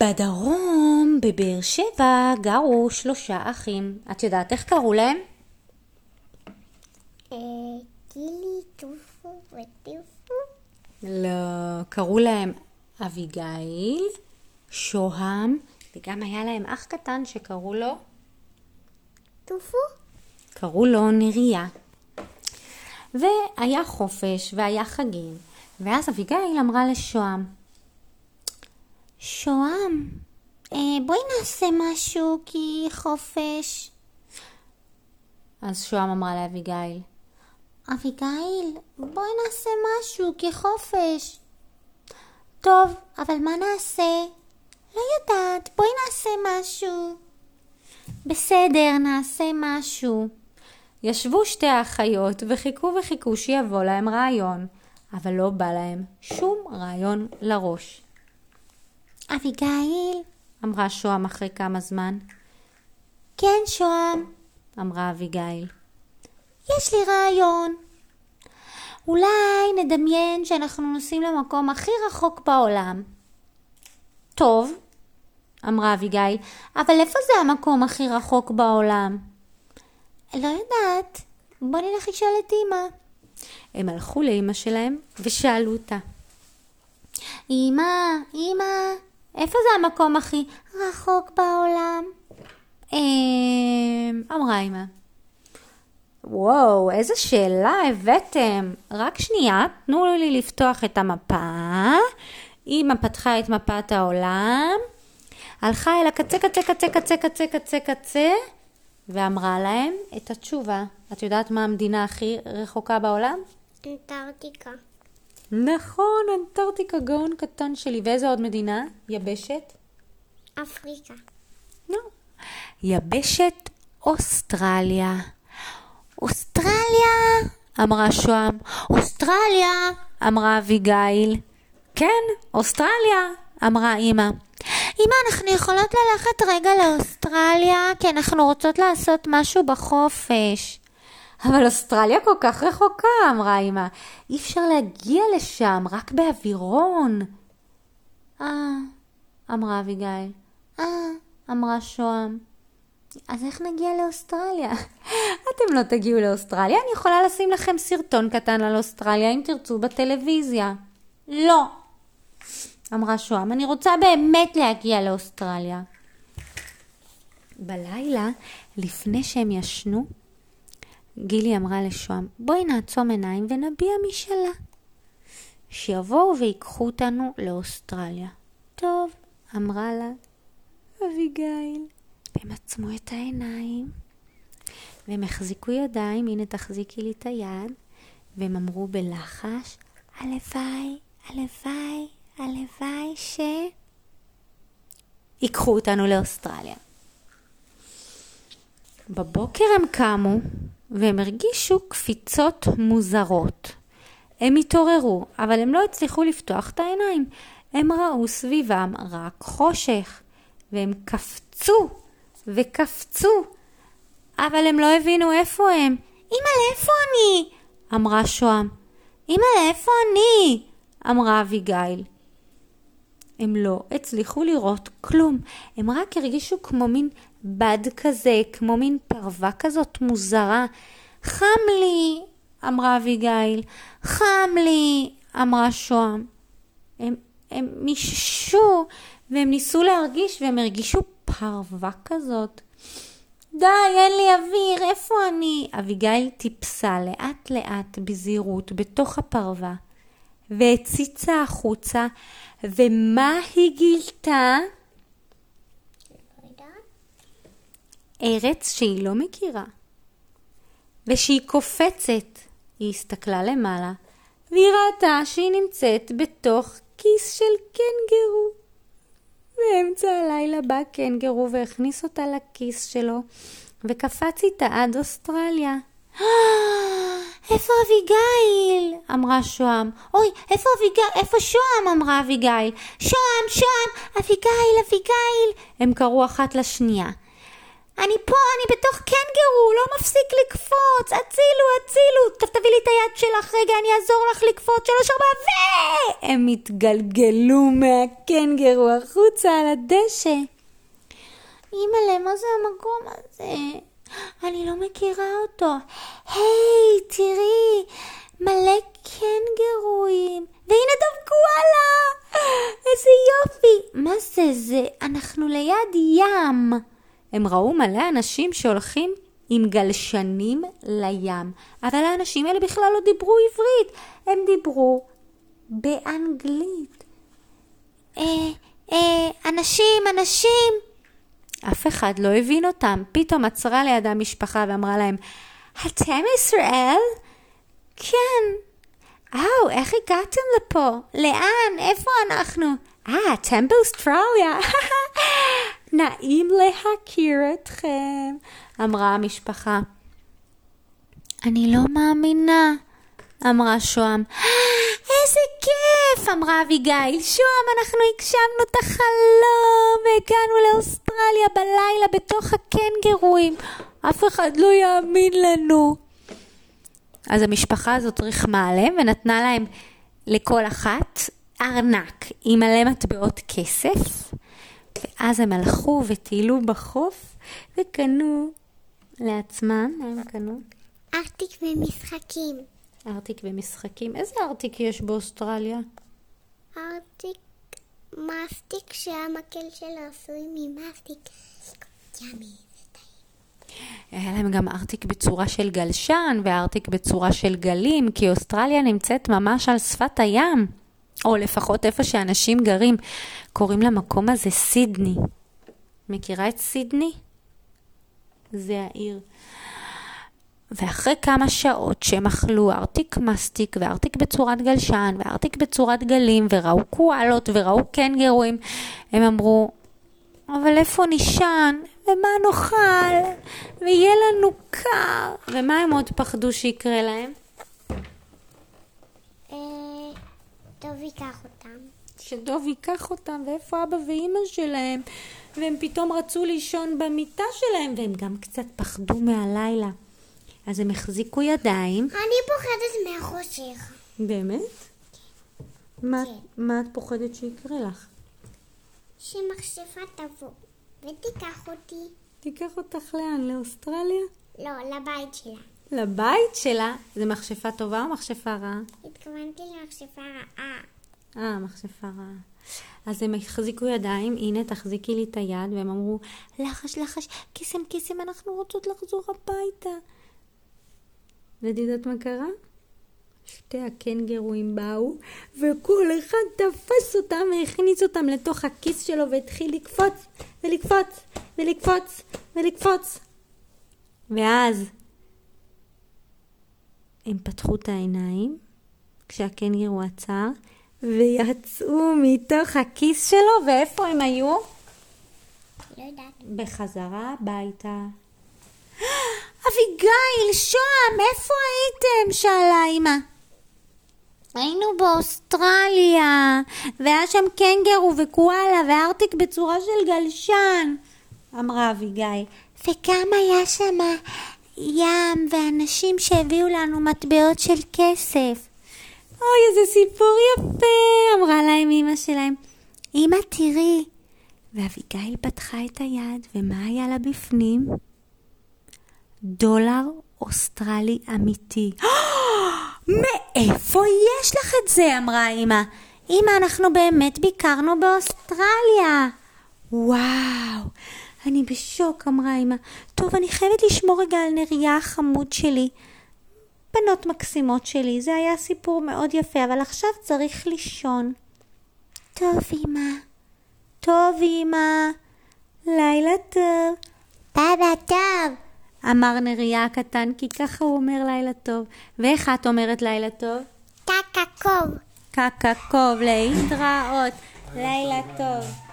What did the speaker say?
בדרום, בבאר שבע, גרו שלושה אחים. את יודעת איך קראו להם? אה, גילי, טופו וטיפו. לא, קראו להם אביגיל, שוהם, וגם היה להם אח קטן שקראו לו, טופו? קראו לו נריה. והיה חופש והיה חגים, ואז אביגיל אמרה לשוהם, שוהם, אה, בואי נעשה משהו כי חופש. אז שוהם אמרה לאביגיל, אביגיל, בואי נעשה משהו כי חופש. טוב, אבל מה נעשה? לא יודעת, בואי נעשה משהו. בסדר, נעשה משהו. ישבו שתי האחיות וחיכו וחיכו שיבוא להם רעיון, אבל לא בא להם שום רעיון לראש. אביגיל, אמרה שוהם אחרי כמה זמן. כן, שוהם, אמרה אביגיל. יש לי רעיון. אולי נדמיין שאנחנו נוסעים למקום הכי רחוק בעולם. טוב, אמרה אביגיל, אבל איפה זה המקום הכי רחוק בעולם? לא יודעת. בוא נלך לשאול את אמא. הם הלכו לאמא שלהם ושאלו אותה. אמא, אמא, איפה זה המקום הכי רחוק בעולם? אמ... אמרה אמא. וואו, איזה שאלה הבאתם. רק שנייה, תנו לי לפתוח את המפה. אמא פתחה את מפת העולם, הלכה אל הקצה, קצה, קצה, קצה, קצה, קצה, קצה, ואמרה להם את התשובה. את יודעת מה המדינה הכי רחוקה בעולם? אנטארקטיקה. נכון, אנטארקטיקה גאון קטן שלי. ואיזה עוד מדינה? יבשת? אפריקה. לא. יבשת אוסטרליה. אוסטרליה! אמרה שוהם. אוסטרליה! אמרה אביגיל. כן, אוסטרליה! אמרה אמא. אמא, אנחנו יכולות ללכת רגע לאוסטרליה, כי אנחנו רוצות לעשות משהו בחופש. אבל אוסטרליה כל כך רחוקה, אמרה אמא. אי אפשר להגיע לשם, רק באווירון. אה, אמרה אביגיל. אה, אמרה שוהם. אז איך נגיע לאוסטרליה? אתם לא תגיעו לאוסטרליה, אני יכולה לשים לכם סרטון קטן על אוסטרליה אם תרצו בטלוויזיה. לא. אמרה שוהם, אני רוצה באמת להגיע לאוסטרליה. בלילה, לפני שהם ישנו, גילי אמרה לשוהם, בואי נעצום עיניים ונביע משאלה. שיבואו ויקחו אותנו לאוסטרליה. טוב, אמרה לה אביגיל. והם עצמו את העיניים, והם החזיקו ידיים, הנה תחזיקי לי את היד, והם אמרו בלחש, הלוואי, הלוואי, הלוואי ש... ייקחו אותנו לאוסטרליה. בבוקר הם קמו והם הרגישו קפיצות מוזרות. הם התעוררו, אבל הם לא הצליחו לפתוח את העיניים. הם ראו סביבם רק חושך, והם קפצו וקפצו, אבל הם לא הבינו איפה הם. אמא, לאיפה אני? אמרה שוהם. אמא, לאיפה אני? אמרה אביגיל. הם לא הצליחו לראות כלום, הם רק הרגישו כמו מין בד כזה, כמו מין פרווה כזאת מוזרה. חם לי, אמרה אביגיל. חם לי, אמרה שוהם. הם, הם מיששו והם ניסו להרגיש והם הרגישו פרווה כזאת. די, אין לי אוויר, איפה אני? אביגיל טיפסה לאט לאט בזהירות בתוך הפרווה והציצה החוצה, ומה היא גילתה? ארץ שהיא לא מכירה. ושהיא קופצת, היא הסתכלה למעלה, והיא ראתה שהיא נמצאת בתוך כיס של קנגרו. באמצע הלילה בא קנגרו והכניס אותה לכיס שלו, וקפץ איתה עד אוסטרליה. איפה אביגיל? אמרה שוהם. אוי, איפה אביגיל? איפה שוהם? אמרה אביגיל. שוהם, שוהם, אביגיל, אביגיל. הם קראו אחת לשנייה. אני פה, אני בתוך קנגרו, לא מפסיק לקפוץ, הצילו, הצילו, תביא לי את היד שלך, רגע, אני אעזור לך לקפוץ, שלוש ארבע, ו... הם התגלגלו מהקנגרו החוצה על הדשא. אימא'לה, מה זה המקום הזה? אני לא מכירה אותו. היי, תראי, מלא קנגרואים. והנה דב קואלה! איזה יופי! מה זה, זה, אנחנו ליד ים. הם ראו מלא אנשים שהולכים עם גלשנים לים, אבל האנשים האלה בכלל לא דיברו עברית, הם דיברו באנגלית. אה, אה, אנשים, אנשים! אף אחד לא הבין אותם. פתאום עצרה לידה משפחה ואמרה להם, אתם ישראל? כן. או, איך הגעתם לפה? לאן? איפה אנחנו? אה, אתם. נעים להכיר אתכם, אמרה המשפחה. אני לא מאמינה, אמרה שוהם. איזה כיף! אמרה אביגיל. שוהם, אנחנו הגשמנו את החלום והגענו לאוסטרליה בלילה בתוך הקנגרואים. אף אחד לא יאמין לנו. אז המשפחה הזאת ריחמה עליהם ונתנה להם לכל אחת ארנק עם מלא מטבעות כסף, ואז הם הלכו וטיילו בחוף וקנו לעצמם, מה הם קנו? ארטיק ומשחקים. ארטיק ומשחקים. איזה ארטיק יש באוסטרליה? ארטיק מסטיק שהמקל שלו עשוי ממסטיק. ימי. היה להם גם ארטיק בצורה של גלשן וארטיק בצורה של גלים, כי אוסטרליה נמצאת ממש על שפת הים, או לפחות איפה שאנשים גרים. קוראים למקום הזה סידני. מכירה את סידני? זה העיר. ואחרי כמה שעות שהם אכלו ארטיק מסטיק וארטיק בצורת גלשן וארטיק בצורת גלים וראו קואלות וראו קנגרואים, הם אמרו, אבל איפה נישן? ומה נאכל? ויהיה לנו קר. ומה הם עוד פחדו שיקרה להם? אה, טוב ייקח אותם. שדוב ייקח אותם, ואיפה אבא ואימא שלהם? והם פתאום רצו לישון במיטה שלהם, והם גם קצת פחדו מהלילה. אז הם החזיקו ידיים. אני פוחדת מהחושך. באמת? מה, כן. מה את פוחדת שיקרה לך? שמכשפה תבוא ותיקח אותי. תיקח אותך לאן? לאוסטרליה? לא, לבית שלה. לבית שלה? זה מכשפה טובה או מכשפה רעה? התכוונתי למכשפה רעה. אה, מכשפה רעה. אז הם החזיקו ידיים, הנה תחזיקי לי את היד, והם אמרו, לחש, לחש, קיסם, קיסם, אנחנו רוצות לחזור הביתה. ואת יודעת מה קרה? שתי הקנגרואים באו, וכל אחד תפס אותם והכניס אותם לתוך הכיס שלו והתחיל לקפוץ, ולקפוץ, ולקפוץ, ולקפוץ. ואז הם פתחו את העיניים, כשהקנגרו עצר, ויצאו מתוך הכיס שלו, ואיפה הם היו? לא יודעת. בחזרה הביתה. אביגיל, שוהם, איפה הייתם? שאלה אמא. היינו באוסטרליה, והיה שם קנגרו וקואלה וארטיק בצורה של גלשן, אמרה אביגיל. וגם היה שם ים ואנשים שהביאו לנו מטבעות של כסף. אוי, איזה סיפור יפה, אמרה להם אמא שלהם. אמא, תראי. ואביגיל פתחה את היד, ומה היה לה בפנים? דולר אוסטרלי אמיתי. מאיפה יש לך את זה? אמרה אמא. אמא, אנחנו באמת ביקרנו באוסטרליה. וואו, אני בשוק, אמרה אמא. טוב, אני חייבת לשמור רגע על נריה החמוד שלי. בנות מקסימות שלי, זה היה סיפור מאוד יפה, אבל עכשיו צריך לישון. טוב, אמא. טוב, אמא. לילה טוב. ביי טוב. אמר נריה הקטן, כי ככה הוא אומר לילה טוב. ואיך את אומרת לילה טוב? קקקוב. קקקוב, להתראות. לילה טוב.